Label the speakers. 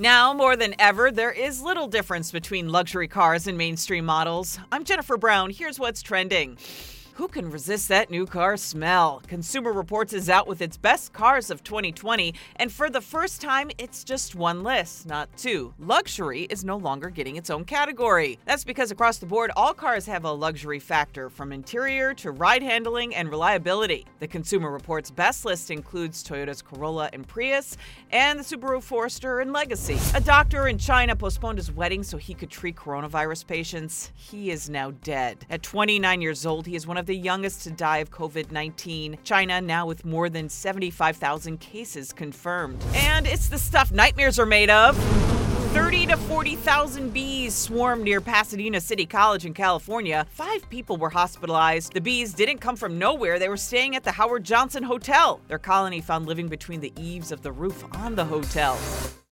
Speaker 1: Now, more than ever, there is little difference between luxury cars and mainstream models. I'm Jennifer Brown. Here's what's trending. Who can resist that new car smell? Consumer Reports is out with its best cars of 2020, and for the first time, it's just one list, not two. Luxury is no longer getting its own category. That's because across the board, all cars have a luxury factor, from interior to ride handling and reliability. The Consumer Reports best list includes Toyota's Corolla and Prius, and the Subaru Forester and Legacy. A doctor in China postponed his wedding so he could treat coronavirus patients. He is now dead. At 29 years old, he is one of the youngest to die of COVID 19. China now with more than 75,000 cases confirmed. And it's the stuff nightmares are made of. 30 to 40,000 bees swarmed near Pasadena City College in California. Five people were hospitalized. The bees didn't come from nowhere. They were staying at the Howard Johnson Hotel. Their colony found living between the eaves of the roof on the hotel.